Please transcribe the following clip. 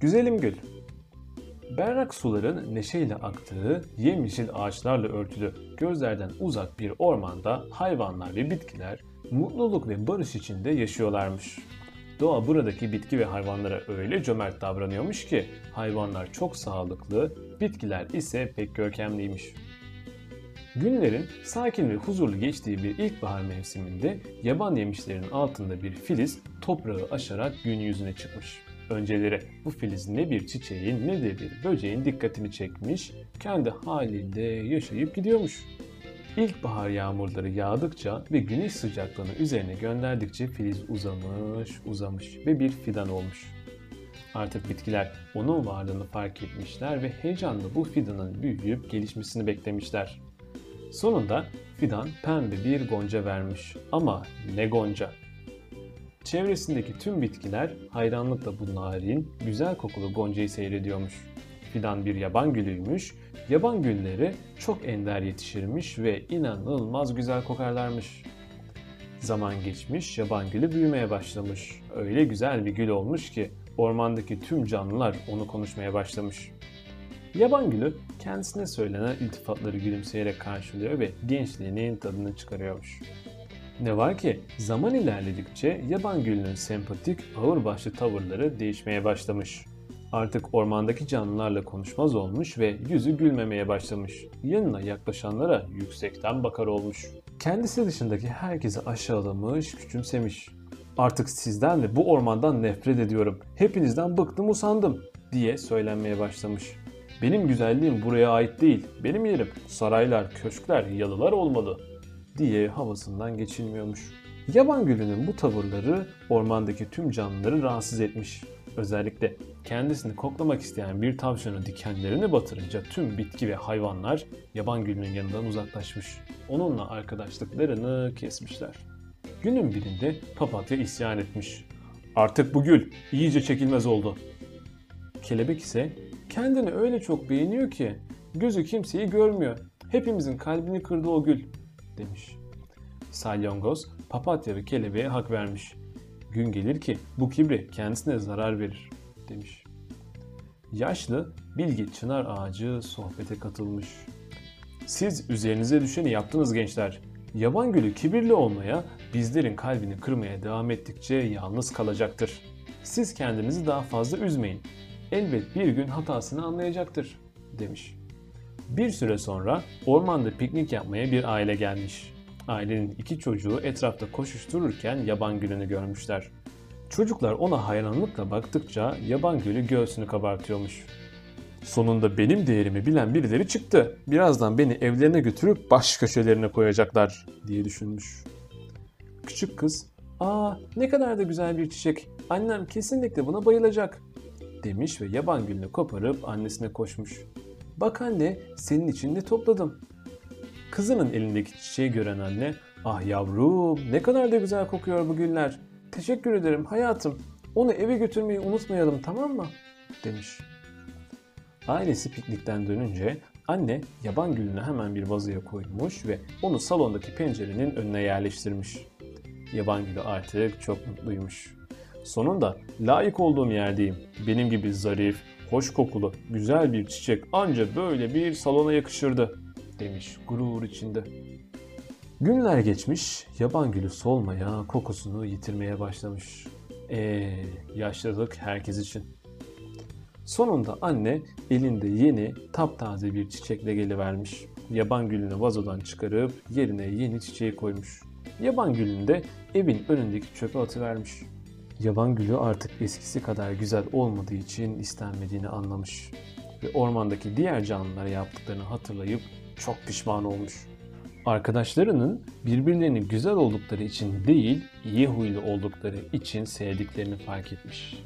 Güzelim gül. Berrak suların neşeyle aktığı, yemyeşil ağaçlarla örtülü, gözlerden uzak bir ormanda hayvanlar ve bitkiler mutluluk ve barış içinde yaşıyorlarmış. Doğa buradaki bitki ve hayvanlara öyle cömert davranıyormuş ki hayvanlar çok sağlıklı, bitkiler ise pek görkemliymiş. Günlerin sakin ve huzurlu geçtiği bir ilkbahar mevsiminde yaban yemişlerinin altında bir filiz toprağı aşarak gün yüzüne çıkmış. Önceleri bu filiz ne bir çiçeğin ne de bir böceğin dikkatini çekmiş, kendi halinde yaşayıp gidiyormuş. İlkbahar yağmurları yağdıkça ve güneş sıcaklığını üzerine gönderdikçe filiz uzamış, uzamış ve bir fidan olmuş. Artık bitkiler onun varlığını fark etmişler ve heyecanla bu fidanın büyüyüp gelişmesini beklemişler. Sonunda fidan pembe bir gonca vermiş ama ne gonca. Çevresindeki tüm bitkiler hayranlıkla bu narin, güzel kokulu goncayı seyrediyormuş. Fidan bir yaban gülüymüş, yaban gülleri çok ender yetişirmiş ve inanılmaz güzel kokarlarmış. Zaman geçmiş, yaban gülü büyümeye başlamış. Öyle güzel bir gül olmuş ki ormandaki tüm canlılar onu konuşmaya başlamış. Yaban gülü kendisine söylenen iltifatları gülümseyerek karşılıyor ve gençliğinin tadını çıkarıyormuş. Ne var ki zaman ilerledikçe yaban gülünün sempatik, ağırbaşlı tavırları değişmeye başlamış. Artık ormandaki canlılarla konuşmaz olmuş ve yüzü gülmemeye başlamış. Yanına yaklaşanlara yüksekten bakar olmuş. Kendisi dışındaki herkesi aşağılamış, küçümsemiş. Artık sizden ve bu ormandan nefret ediyorum. Hepinizden bıktım usandım diye söylenmeye başlamış. Benim güzelliğim buraya ait değil. Benim yerim saraylar, köşkler, yalılar olmalı diye havasından geçilmiyormuş. Yaban gülünün bu tavırları ormandaki tüm canlıları rahatsız etmiş. Özellikle kendisini koklamak isteyen bir tavşanın dikenlerini batırınca tüm bitki ve hayvanlar yaban gülünün yanından uzaklaşmış. Onunla arkadaşlıklarını kesmişler. Günün birinde papatya isyan etmiş. Artık bu gül iyice çekilmez oldu. Kelebek ise kendini öyle çok beğeniyor ki gözü kimseyi görmüyor. Hepimizin kalbini kırdı o gül demiş. Salyongoz papatya ve kelebeğe hak vermiş. Gün gelir ki bu kibri kendisine zarar verir demiş. Yaşlı bilgi çınar ağacı sohbete katılmış. Siz üzerinize düşeni yaptınız gençler. Yaban gülü kibirli olmaya, bizlerin kalbini kırmaya devam ettikçe yalnız kalacaktır. Siz kendinizi daha fazla üzmeyin. Elbet bir gün hatasını anlayacaktır demiş. Bir süre sonra ormanda piknik yapmaya bir aile gelmiş. Ailenin iki çocuğu etrafta koşuştururken yaban gülünü görmüşler. Çocuklar ona hayranlıkla baktıkça yaban gülü göğsünü kabartıyormuş. Sonunda benim değerimi bilen birileri çıktı. Birazdan beni evlerine götürüp baş köşelerine koyacaklar diye düşünmüş. Küçük kız, ''Aa ne kadar da güzel bir çiçek. Annem kesinlikle buna bayılacak.'' demiş ve yaban gülünü koparıp annesine koşmuş. Bak anne senin için de topladım. Kızının elindeki çiçeği gören anne ah yavrum ne kadar da güzel kokuyor bu güller. Teşekkür ederim hayatım. Onu eve götürmeyi unutmayalım tamam mı? demiş. Ailesi piknikten dönünce anne yaban gülünü hemen bir vazoya koymuş ve onu salondaki pencerenin önüne yerleştirmiş. Yaban gülü artık çok mutluymuş. Sonunda layık olduğum yerdeyim. Benim gibi zarif, hoş kokulu, güzel bir çiçek anca böyle bir salona yakışırdı demiş gurur içinde. Günler geçmiş, yaban gülü solmaya, kokusunu yitirmeye başlamış. Eee yaşlılık herkes için. Sonunda anne elinde yeni, taptaze bir çiçekle gelivermiş. Yaban gülünü vazodan çıkarıp yerine yeni çiçeği koymuş. Yaban gülünü de evin önündeki çöpe atıvermiş. Yaban gülü artık eskisi kadar güzel olmadığı için istenmediğini anlamış. Ve ormandaki diğer canlılara yaptıklarını hatırlayıp çok pişman olmuş. Arkadaşlarının birbirlerinin güzel oldukları için değil, iyi huylu oldukları için sevdiklerini fark etmiş.